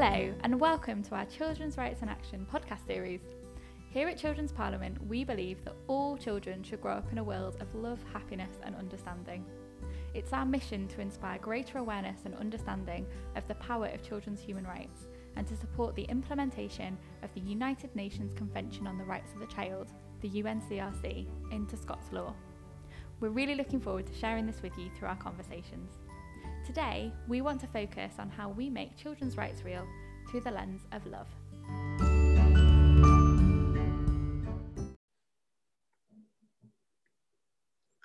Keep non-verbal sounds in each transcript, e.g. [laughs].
Hello, and welcome to our Children's Rights in Action podcast series. Here at Children's Parliament, we believe that all children should grow up in a world of love, happiness, and understanding. It's our mission to inspire greater awareness and understanding of the power of children's human rights and to support the implementation of the United Nations Convention on the Rights of the Child, the UNCRC, into Scots law. We're really looking forward to sharing this with you through our conversations. Today, we want to focus on how we make children's rights real through the lens of love.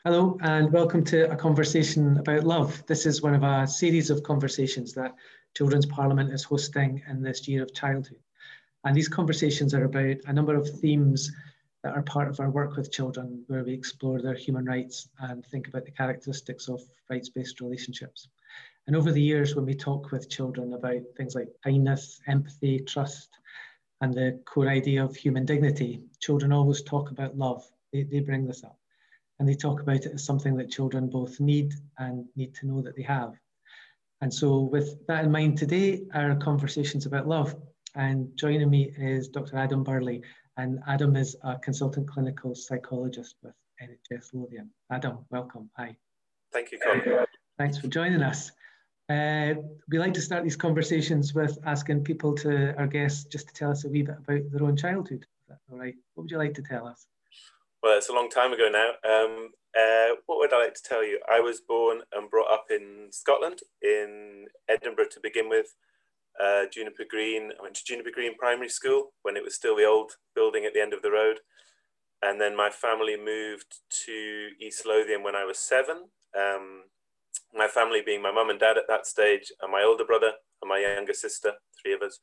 Hello, and welcome to a conversation about love. This is one of a series of conversations that Children's Parliament is hosting in this year of childhood. And these conversations are about a number of themes that are part of our work with children, where we explore their human rights and think about the characteristics of rights based relationships. And over the years, when we talk with children about things like kindness, empathy, trust, and the core idea of human dignity, children always talk about love. They, they bring this up. And they talk about it as something that children both need and need to know that they have. And so, with that in mind, today our conversation's about love. And joining me is Dr. Adam Burley. And Adam is a consultant clinical psychologist with NHS Lothian. Adam, welcome. Hi. Thank you, Colin. Thanks for joining us. Uh, we like to start these conversations with asking people to our guests just to tell us a wee bit about their own childhood. all right? What would you like to tell us? Well, it's a long time ago now. Um, uh, what would I like to tell you? I was born and brought up in Scotland, in Edinburgh to begin with. Uh, Juniper Green. I went to Juniper Green Primary School when it was still the old building at the end of the road. And then my family moved to East Lothian when I was seven. Um, my family being my mum and dad at that stage, and my older brother and my younger sister, three of us.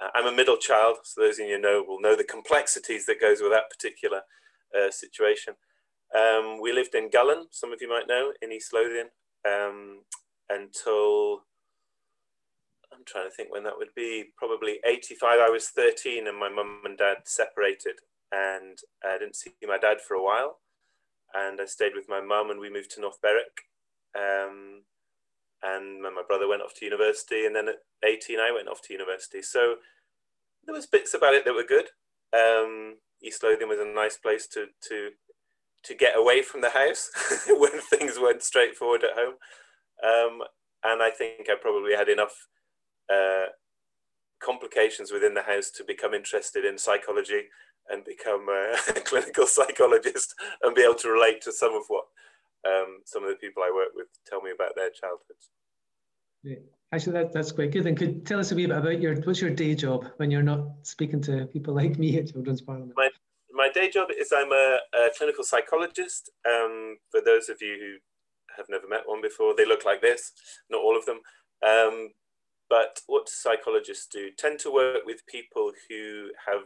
Uh, I'm a middle child, so those of you know will know the complexities that goes with that particular uh, situation. Um, we lived in Gullane, some of you might know, in East Lothian, um, until I'm trying to think when that would be. Probably 85. I was 13, and my mum and dad separated, and I didn't see my dad for a while. And I stayed with my mum, and we moved to North Berwick um, and my brother went off to university, and then at 18, I went off to university. So there was bits about it that were good. Um, East Lothian was a nice place to to to get away from the house [laughs] when things went straightforward at home. Um, and I think I probably had enough uh, complications within the house to become interested in psychology and become a [laughs] clinical psychologist and be able to relate to some of what um, some of the people I work with tell me about their childhoods. Yeah. Actually, that, that's quite good. And could tell us a wee bit about your what's your day job when you're not speaking to people [laughs] like me at Children's Parliament? My, my day job is I'm a, a clinical psychologist. Um, for those of you who have never met one before, they look like this. Not all of them. Um, but what psychologists do tend to work with people who have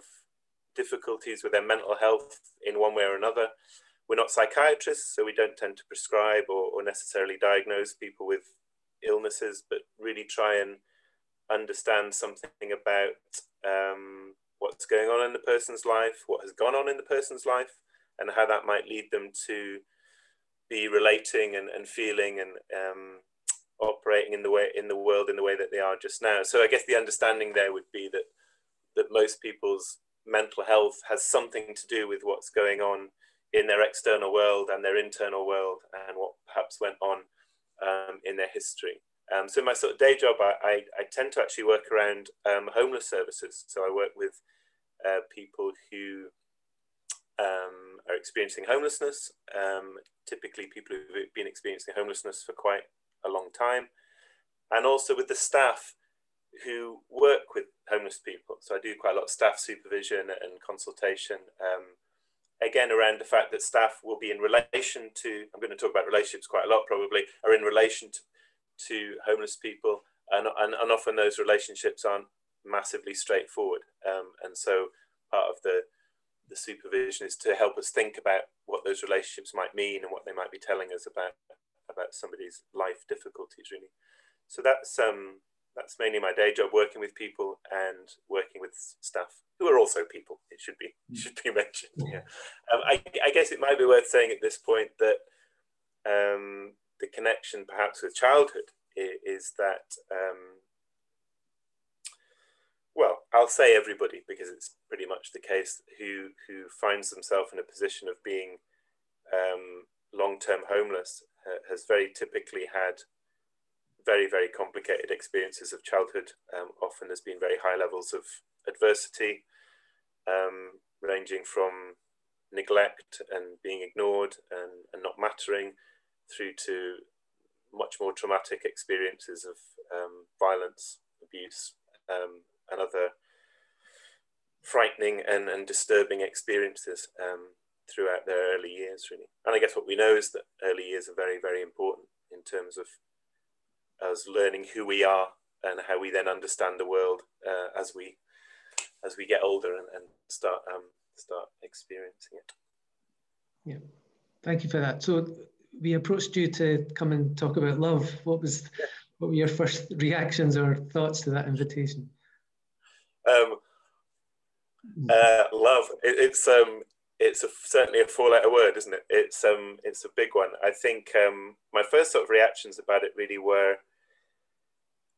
difficulties with their mental health in one way or another. We're not psychiatrists, so we don't tend to prescribe or, or necessarily diagnose people with illnesses, but really try and understand something about um, what's going on in the person's life, what has gone on in the person's life, and how that might lead them to be relating and, and feeling and um, operating in the way in the world in the way that they are just now. So I guess the understanding there would be that that most people's mental health has something to do with what's going on in their external world and their internal world and what perhaps went on um, in their history. Um, so my sort of day job, I, I, I tend to actually work around um, homeless services. So I work with uh, people who um, are experiencing homelessness, um, typically people who've been experiencing homelessness for quite a long time, and also with the staff who work with homeless people. So I do quite a lot of staff supervision and consultation um, again around the fact that staff will be in relation to i'm going to talk about relationships quite a lot probably are in relation to, to homeless people. And, and, and often those relationships aren't massively straightforward. Um, and so part of the the supervision is to help us think about what those relationships might mean and what they might be telling us about about somebody's life difficulties really. So that's um that's mainly my day job working with people and working with staff who are also people it should be mm. should be [laughs] mentioned yeah um, I, I, guess it might be worth saying at this point that um, the connection perhaps with childhood is, is that um, well, I'll say everybody because it's pretty much the case who who finds themselves in a position of being um, long-term homeless uh, has very typically had very very complicated experiences of childhood. Um, often there's been very high levels of adversity, um, ranging from neglect and being ignored and, and not mattering through to much more traumatic experiences of um, violence, abuse, um, and other frightening and, and disturbing experiences um, throughout their early years, really. And I guess what we know is that early years are very, very important in terms of us learning who we are and how we then understand the world uh, as we as we get older and, and start um, start experiencing it. Yeah, thank you for that. So we approached you to come and talk about love. What was what were your first reactions or thoughts to that invitation? Um, uh, love. It, it's um, it's a, certainly a four-letter word, isn't it? It's um, it's a big one. I think um, my first sort of reactions about it really were,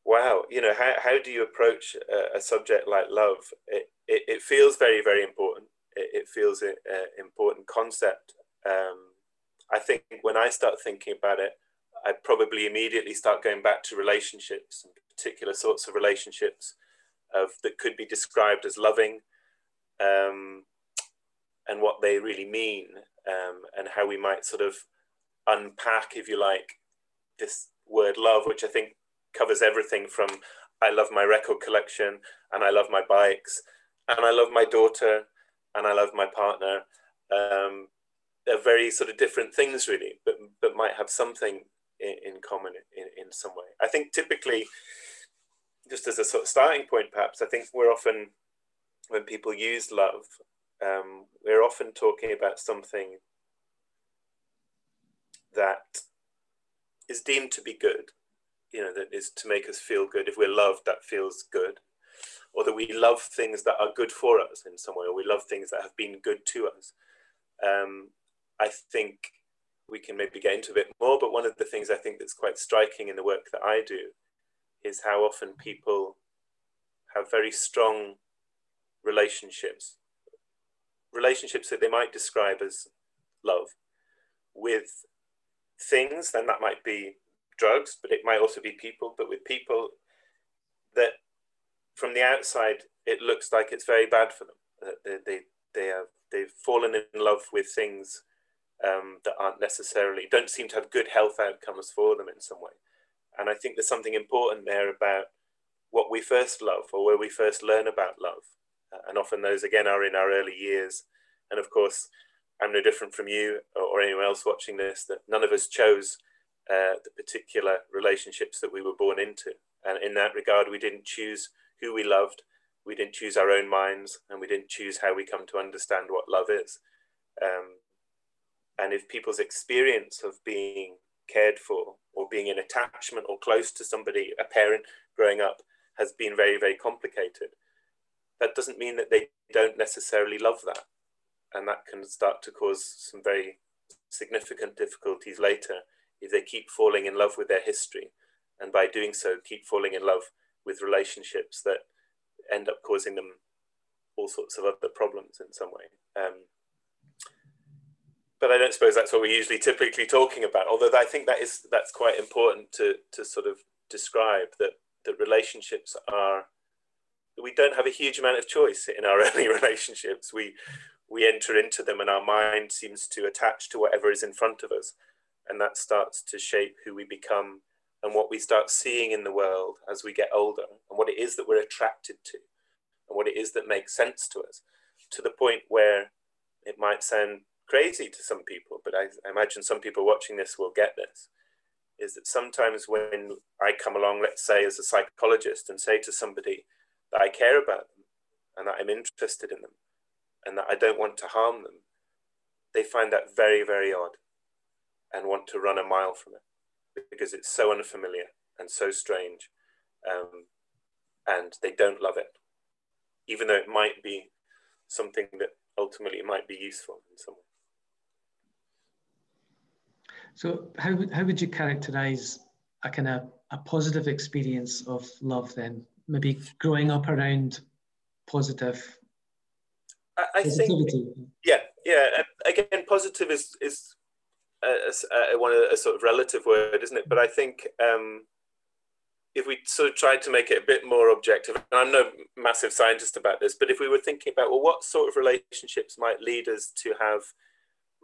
wow, you know, how, how do you approach a, a subject like love? It, it, it, feels very, very important. It, it feels an important concept. Um, I think when I start thinking about it, I probably immediately start going back to relationships and particular sorts of relationships of that could be described as loving, um, and what they really mean, um, and how we might sort of unpack, if you like, this word love, which I think covers everything from I love my record collection, and I love my bikes, and I love my daughter, and I love my partner. Um, they're very sort of different things, really, but but might have something in, in common in, in some way. I think typically, just as a sort of starting point, perhaps I think we're often when people use love, um, we're often talking about something that is deemed to be good, you know, that is to make us feel good. If we're loved, that feels good. Or that we love things that are good for us in some way, or we love things that have been good to us. Um, I think we can maybe get into a bit more, but one of the things I think that's quite striking in the work that I do is how often people have very strong relationships, relationships that they might describe as love with things, then that might be drugs, but it might also be people, but with people that from the outside, it looks like it's very bad for them. They, they, they have, they've fallen in love with things um, that aren't necessarily, don't seem to have good health outcomes for them in some way. And I think there's something important there about what we first love or where we first learn about love. And often those again are in our early years. And of course, I'm no different from you or, or anyone else watching this, that none of us chose uh, the particular relationships that we were born into. And in that regard, we didn't choose who we loved, we didn't choose our own minds, and we didn't choose how we come to understand what love is. Um, and if people's experience of being cared for or being in attachment or close to somebody, a parent growing up, has been very, very complicated, that doesn't mean that they don't necessarily love that. And that can start to cause some very significant difficulties later if they keep falling in love with their history. And by doing so, keep falling in love with relationships that end up causing them all sorts of other problems in some way. Um, but I don't suppose that's what we're usually typically talking about. Although I think that is that's quite important to to sort of describe that that relationships are we don't have a huge amount of choice in our [laughs] early relationships. We we enter into them and our mind seems to attach to whatever is in front of us, and that starts to shape who we become and what we start seeing in the world as we get older, and what it is that we're attracted to, and what it is that makes sense to us, to the point where it might sound crazy to some people, but I, I imagine some people watching this will get this, is that sometimes when I come along, let's say as a psychologist, and say to somebody that I care about them and that I'm interested in them and that I don't want to harm them, they find that very, very odd and want to run a mile from it because it's so unfamiliar and so strange. Um, and they don't love it, even though it might be something that ultimately might be useful in some way. So how, how would you characterize a kind of a positive experience of love then? Maybe growing up around positive I, I think yeah yeah again positive is is a, one a, a sort of relative word isn't it? But I think um, if we sort of tried to make it a bit more objective, and I'm no massive scientist about this, but if we were thinking about, well, what sort of relationships might lead us to have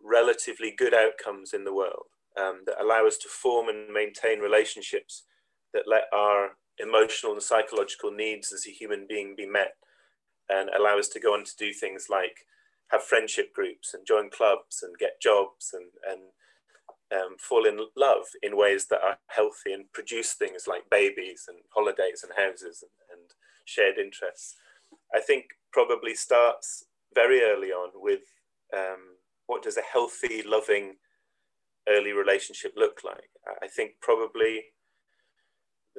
relatively good outcomes in the world um, that allow us to form and maintain relationships that let our emotional and psychological needs as a human being be met and allow us to go on to do things like have friendship groups and join clubs and get jobs and, and um, fall in love in ways that are healthy and produce things like babies and holidays and houses and, and shared interests. I think probably starts very early on with um, what does a healthy, loving early relationship look like? I think probably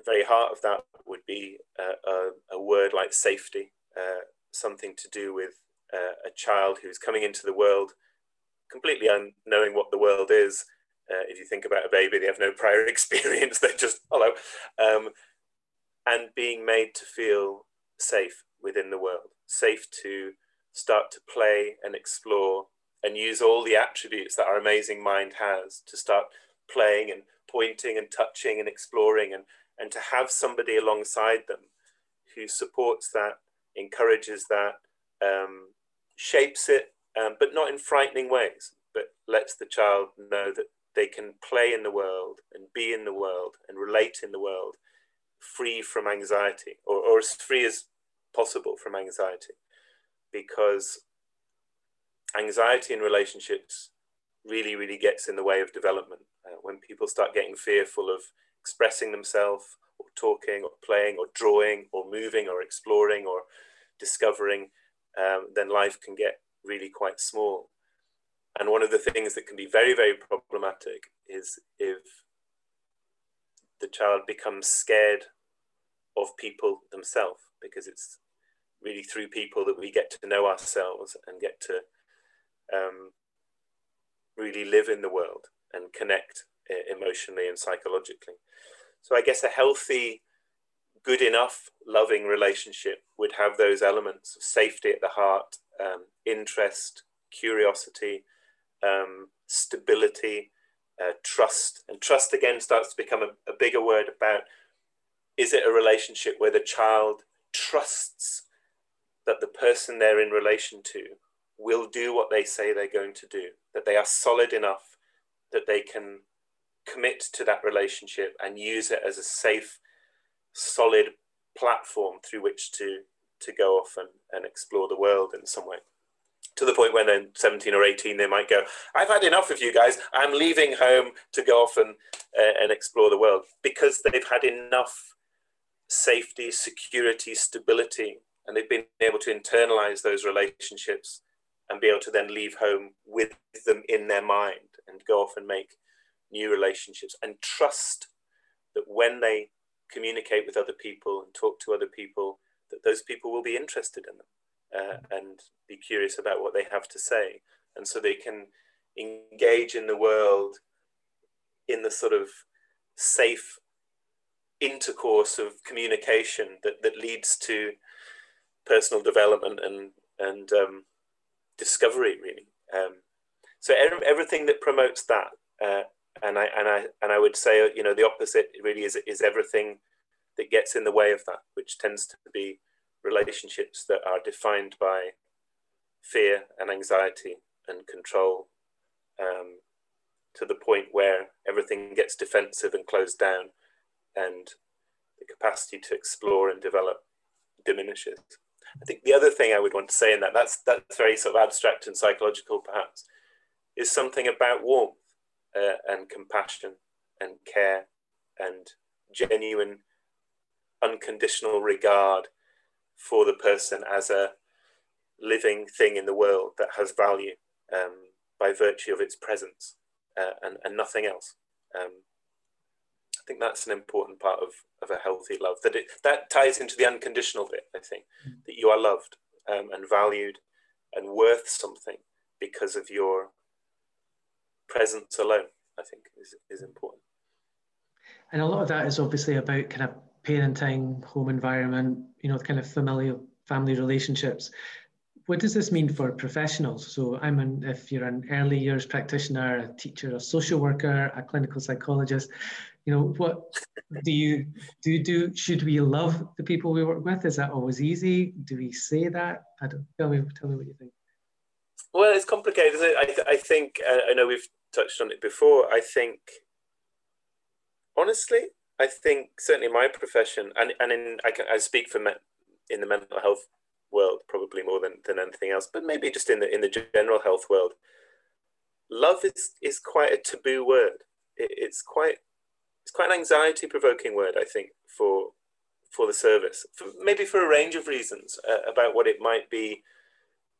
the very heart of that would be a, a, a word like safety, uh, something to do with uh, a child who's coming into the world completely unknowing what the world is. Uh, if you think about a baby, they have no prior [laughs] experience, they're just, hello. Um, and being made to feel safe within the world, safe to start to play and explore and use all the attributes that our amazing mind has to start playing and pointing and touching and exploring and, and to have somebody alongside them who supports that, encourages that, um, shapes it, um, but not in frightening ways, but lets the child know that they can play in the world and be in the world and relate in the world free from anxiety or, or as free as possible from anxiety. Because anxiety in relationships really really gets in the way of development. Uh, when people start getting fearful of expressing themselves or talking or playing or drawing or moving or exploring or discovering um, then life can get really quite small and one of the things that can be very, very problematic is if the child becomes scared of people themselves, because it's really through people that we get to know ourselves and get to um, really live in the world and connect emotionally and psychologically. So I guess a healthy, good enough, loving relationship would have those elements of safety at the heart, um, interest, curiosity, um, stability, uh, trust. And trust again starts to become a, a bigger word about is it a relationship where the child trusts that the person they're in relation to will do what they say they're going to do, that they are solid enough that they can commit to that relationship and use it as a safe, solid platform through which to, to go off and, and explore the world in some way. To the point when they're 17 or 18 they might go i've had enough of you guys. I'm leaving home to go off and, uh, and explore the world because they've had enough safety security stability and they've been able to internalize those relationships and be able to then leave home with them in their mind and go off and make new relationships and trust that when they communicate with other people and talk to other people that those people will be interested in them uh, and be curious about what they have to say. And so they can engage in the world in the sort of safe intercourse of communication that, that leads to personal development and, and um, discovery, really. Um, so everything that promotes that, uh, and I and I and I would say, you know, the opposite really is is everything that gets in the way of that, which tends to be relationships that are defined by fear and anxiety and control um, to the point where everything gets defensive and closed down and the capacity to explore and develop diminishes. I think the other thing I would want to say in that, that's, that's very sort of abstract and psychological perhaps, is something about warmth uh, and compassion and care and genuine unconditional regard for the person as a living thing in the world that has value um, by virtue of its presence uh, and, and nothing else. Um, I think that's an important part of, of a healthy love. That it that ties into the unconditional bit. I think mm. that you are loved um, and valued and worth something because of your presence alone. I think is is important. And a lot of that is obviously about kind of parenting, home environment, you know, kind of familial family relationships. What does this mean for professionals? So, I'm an if you're an early years practitioner, a teacher, a social worker, a clinical psychologist, you know, what do you do? Do should we love the people we work with? Is that always easy? Do we say that? I don't. Tell me. Tell me what you think. Well, it's complicated. I, th- I think uh, I know we've touched on it before. I think honestly, I think certainly my profession, and and in I can I speak for me, in the mental health world probably more than, than anything else, but maybe just in the in the general health world, love is is quite a taboo word. It, it's quite it's quite an anxiety provoking word, I think, for for the service, for, maybe for a range of reasons uh, about what it might be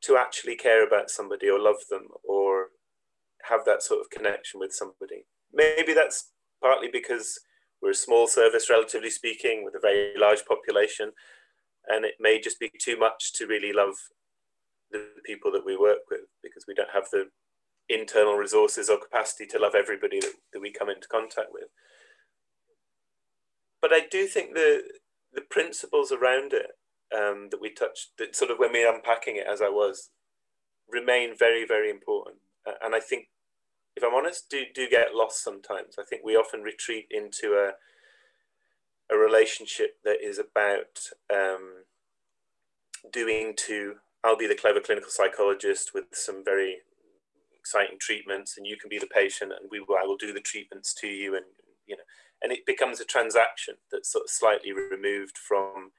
to actually care about somebody or love them or have that sort of connection with somebody. Maybe that's partly because we're a small service, relatively speaking, with a very large population, and it may just be too much to really love the people that we work with because we don't have the internal resources or capacity to love everybody that, that we come into contact with. But I do think the the principles around it um, that we touched, that sort of when we are unpacking it as I was, remain very, very important. And I think if I'm honest, do do get lost sometimes. I think we often retreat into a a relationship that is about um, doing to. I'll be the clever clinical psychologist with some very exciting treatments, and you can be the patient, and we will, I will do the treatments to you, and you know, and it becomes a transaction that's sort of slightly removed from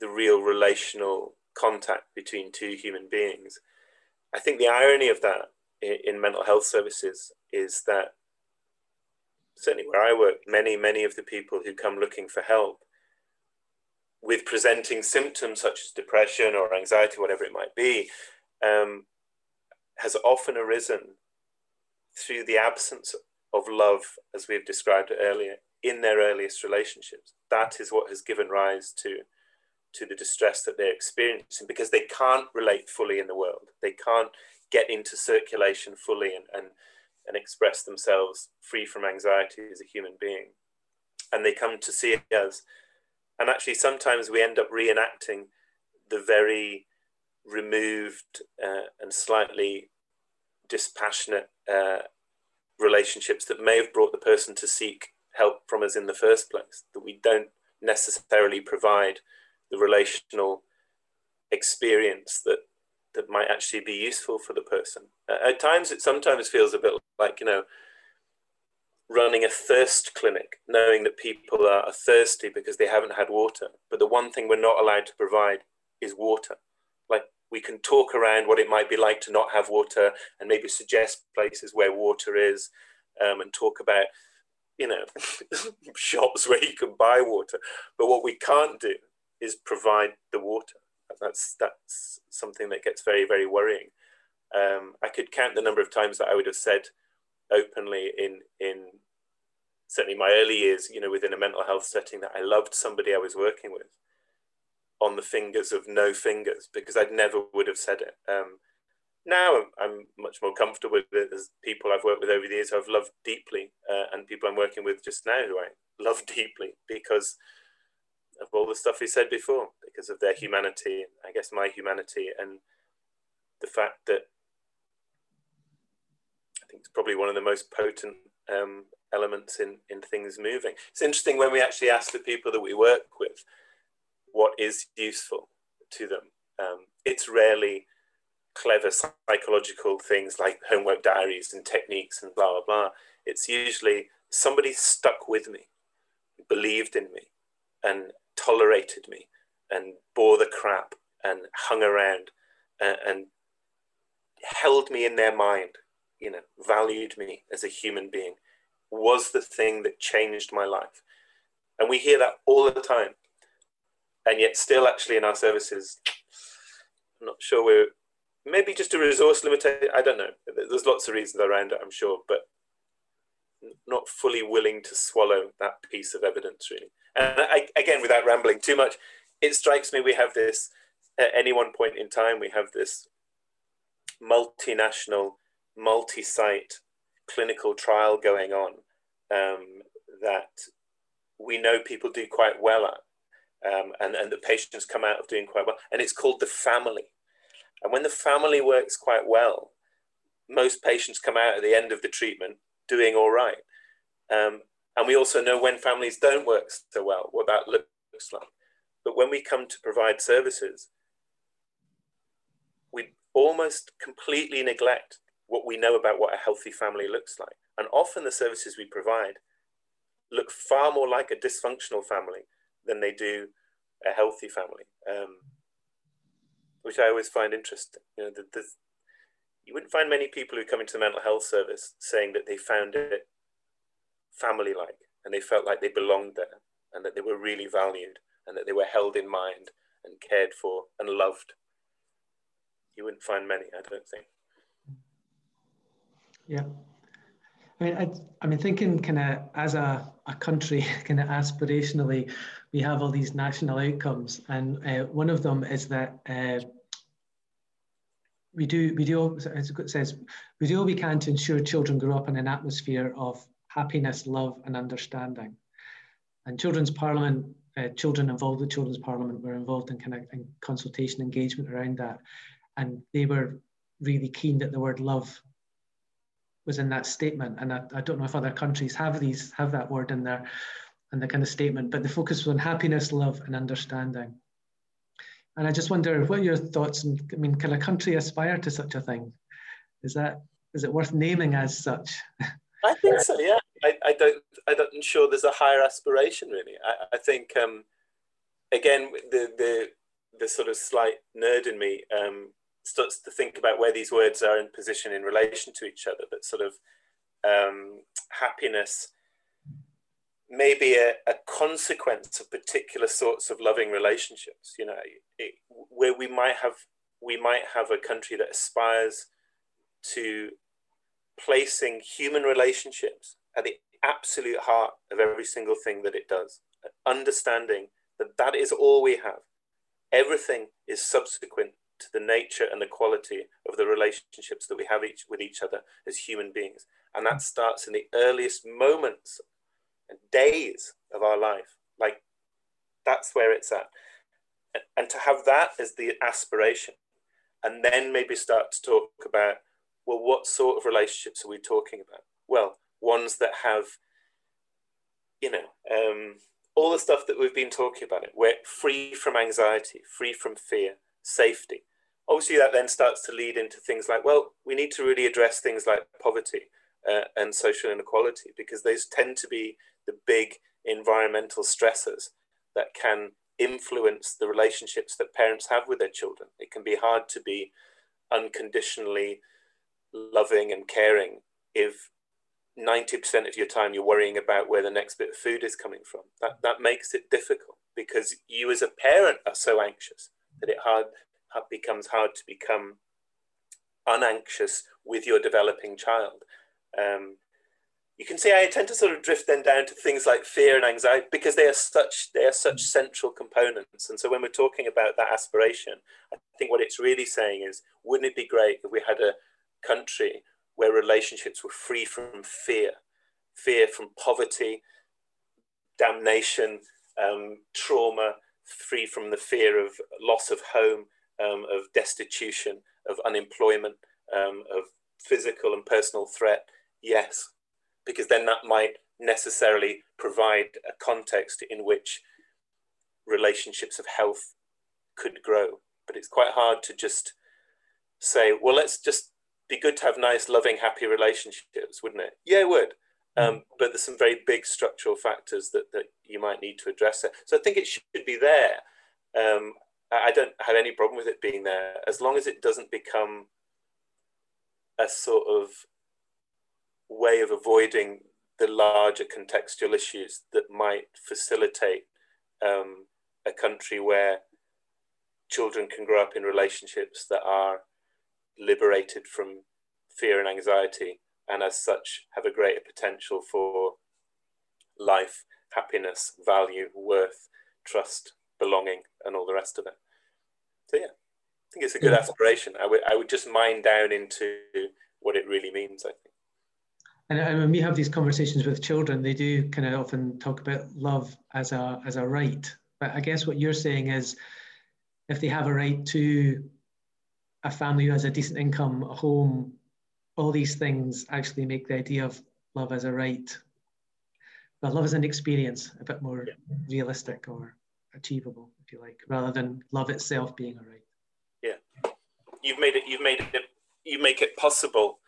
the real relational contact between two human beings. I think the irony of that in, mental health services is that certainly where I work, many, many of the people who come looking for help with presenting symptoms such as depression or anxiety, whatever it might be, um, has often arisen through the absence of love, as we've described earlier, in their earliest relationships. That is what has given rise to, to the distress that they're experiencing because they can't relate fully in the world. They can't get into circulation fully and, and, and express themselves free from anxiety as a human being. And they come to see us. And actually, sometimes we end up reenacting the very removed uh, and slightly dispassionate uh, relationships that may have brought the person to seek help from us in the first place, that we don't necessarily provide the relational experience that that might actually be useful for the person. At times, it sometimes feels a bit like, you know, running a thirst clinic, knowing that people are thirsty because they haven't had water. But the one thing we're not allowed to provide is water. Like we can talk around what it might be like to not have water and maybe suggest places where water is um, and talk about, you know, [laughs] shops where you can buy water. But what we can't do is provide the water that's that's something that gets very very worrying. Um, I could count the number of times that I would have said openly in in certainly my early years, you know, within a mental health setting, that I loved somebody I was working with on the fingers of no fingers because I'd never would have said it. Um, now I'm, much more comfortable with it as people I've worked with over the years who I've loved deeply uh, and people I'm working with just now who I love [laughs] deeply because of all the stuff we said before because of their humanity, I guess my humanity, and the fact that I think it's probably one of the most potent um, elements in, in things moving. It's interesting when we actually ask the people that we work with what is useful to them. Um, it's rarely clever psychological things like homework diaries and techniques and blah, blah, blah. It's usually somebody stuck with me, believed in me, and tolerated me and bore the crap and hung around and, and held me in their mind, you know, valued me as a human being was the thing that changed my life. And we hear that all the time. And yet, still, actually, in our services, I'm not sure we're maybe just a resource limitation. I don't know. There's lots of reasons around it, I'm sure, but not fully willing to swallow that piece of evidence, really. And I, again, without rambling too much, it strikes me we have this, at any one point in time, we have this multinational, multi site clinical trial going on um, that we know people do quite well at. um, and, and the patients come out of doing quite well. And it's called the family. And when the family works quite well, most patients come out at the end of the treatment doing all right. Um, and we also know when families don't work so well, what that looks like. But when we come to provide services, we almost completely neglect what we know about what a healthy family looks like. And often the services we provide look far more like a dysfunctional family than they do a healthy family, um, which I always find interesting. You know, the, you wouldn't find many people who come into the mental health service saying that they found it family-like and they felt like they belonged there and that they were really valued and that they were held in mind and cared for and loved. You wouldn't find many, I don't think. Yeah. I mean, I, I mean, thinking kind of as a, a country, [laughs] kind of aspirationally, we have all these national outcomes, and uh, one of them is that uh, we do we do as it says we do all we can to ensure children grow up in an atmosphere of happiness, love, and understanding. And Children's Parliament, uh, children involved with Children's Parliament were involved in kind of in consultation engagement around that, and they were really keen that the word love was in that statement. And I, I don't know if other countries have these have that word in there and the kind of statement, but the focus was on happiness, love, and understanding. And I just wonder what your thoughts. And I mean, can a country aspire to such a thing? Is that is it worth naming as such? I think so. Yeah, I, I don't. I don't sure there's a higher aspiration really. I, I think um, again the the the sort of slight nerd in me um, starts to think about where these words are in position in relation to each other. But sort of um, happiness may be a, a, consequence of particular sorts of loving relationships. You know, it, where we might have we might have a country that aspires to placing human relationships at the absolute heart of every single thing that it does, understanding that that is all we have. Everything is subsequent to the nature and the quality of the relationships that we have each with each other as human beings. And that starts in the earliest moments and days of our life. Like that's where it's at. And to have that as the aspiration, and then maybe start to talk about, well, what sort of relationships are we talking about? Well, ones that have, you know, um, all the stuff that we've been talking about it. We're free from anxiety, free from fear, safety, obviously that then starts to lead into things like well we need to really address things like poverty uh, and social inequality because those tend to be the big environmental stressors that can influence the relationships that parents have with their children it can be hard to be unconditionally loving and caring if 90% of your time you're worrying about where the next bit of food is coming from that that makes it difficult because you as a parent are so anxious that it hard becomes hard to become unanxious with your developing child. Um, you can see I tend to sort of drift then down to things like fear and anxiety because they are such they are such central components. And so when we're talking about that aspiration, I think what it's really saying is, wouldn't it be great if we had a country where relationships were free from fear, fear from poverty, damnation, um, trauma, free from the fear of loss of home, um, of destitution, of unemployment, um, of physical and personal threat? Yes, because then that might necessarily provide a context in which relationships of health could grow. But it's quite hard to just say, well, let's just be good to have nice, loving, happy relationships, wouldn't it? Yeah, it would. Um, but there's some very big structural factors that, that you might need to address it. So I think it should be there. Um, I don't have any problem with it being there as long as it doesn't become a sort of way of avoiding the larger contextual issues that might facilitate um, a country where children can grow up in relationships that are liberated from fear and anxiety and as such have a greater potential for life, happiness, value, worth, trust, belonging, and all the rest of it. So yeah, I think it's a good yeah. aspiration. I would I would just mine down into what it really means. I think. And, and when we have these conversations with children, they do kind of often talk about love as a as a right, But I guess what you're saying is if they have a right to a family who has a decent income, a home, all these things actually make the idea of love as a right. But love as an experience, a bit more yeah. realistic or achievable, if you like, rather than love itself being a right. Yeah, you've made it. You've made it. You make it possible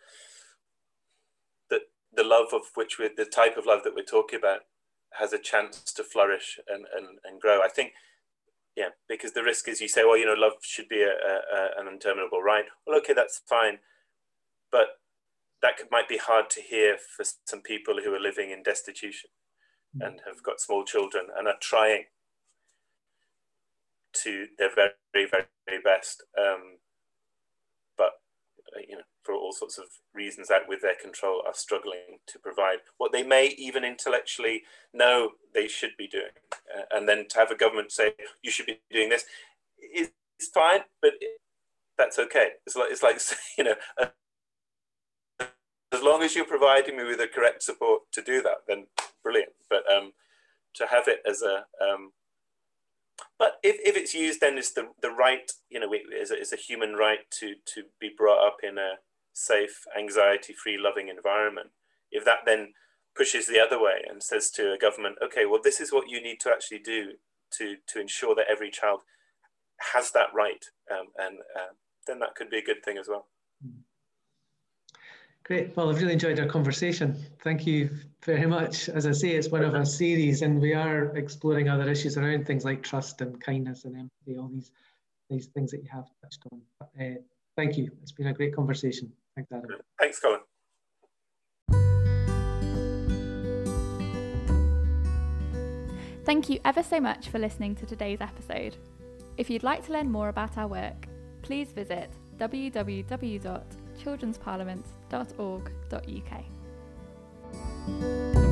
that the love of which we're the type of love that we're talking about has a chance to flourish and, and, and grow. I think, yeah, because the risk is you say, well, you know, love should be a, a, an interminable right. Well, okay, that's fine. But that could, might be hard to hear for some people who are living in destitution mm. and have got small children and are trying to their very, very, very best. Um, but, uh, you know, for all sorts of reasons out with their control, are struggling to provide what they may even intellectually know they should be doing. Uh, and then to have a government say, you should be doing this, is fine, but it, that's okay. It's like, it's like [laughs] you know, as long as you're providing me with the correct support to do that, then brilliant. But um, to have it as a um, but if, if it's used then as the, the right, you know, as a, as a human right to, to be brought up in a safe, anxiety free, loving environment, if that then pushes the other way and says to a government, okay, well, this is what you need to actually do to, to ensure that every child has that right, um, and uh, then that could be a good thing as well. Great. Well, I've really enjoyed our conversation. Thank you very much. As I say, it's one of our series, and we are exploring other issues around things like trust and kindness and empathy, all these these things that you have touched on. But, uh, thank you. It's been a great conversation. Thanks, Adam. Thanks, Colin. Thank you ever so much for listening to today's episode. If you'd like to learn more about our work, please visit www.childrensparliament.org.uk.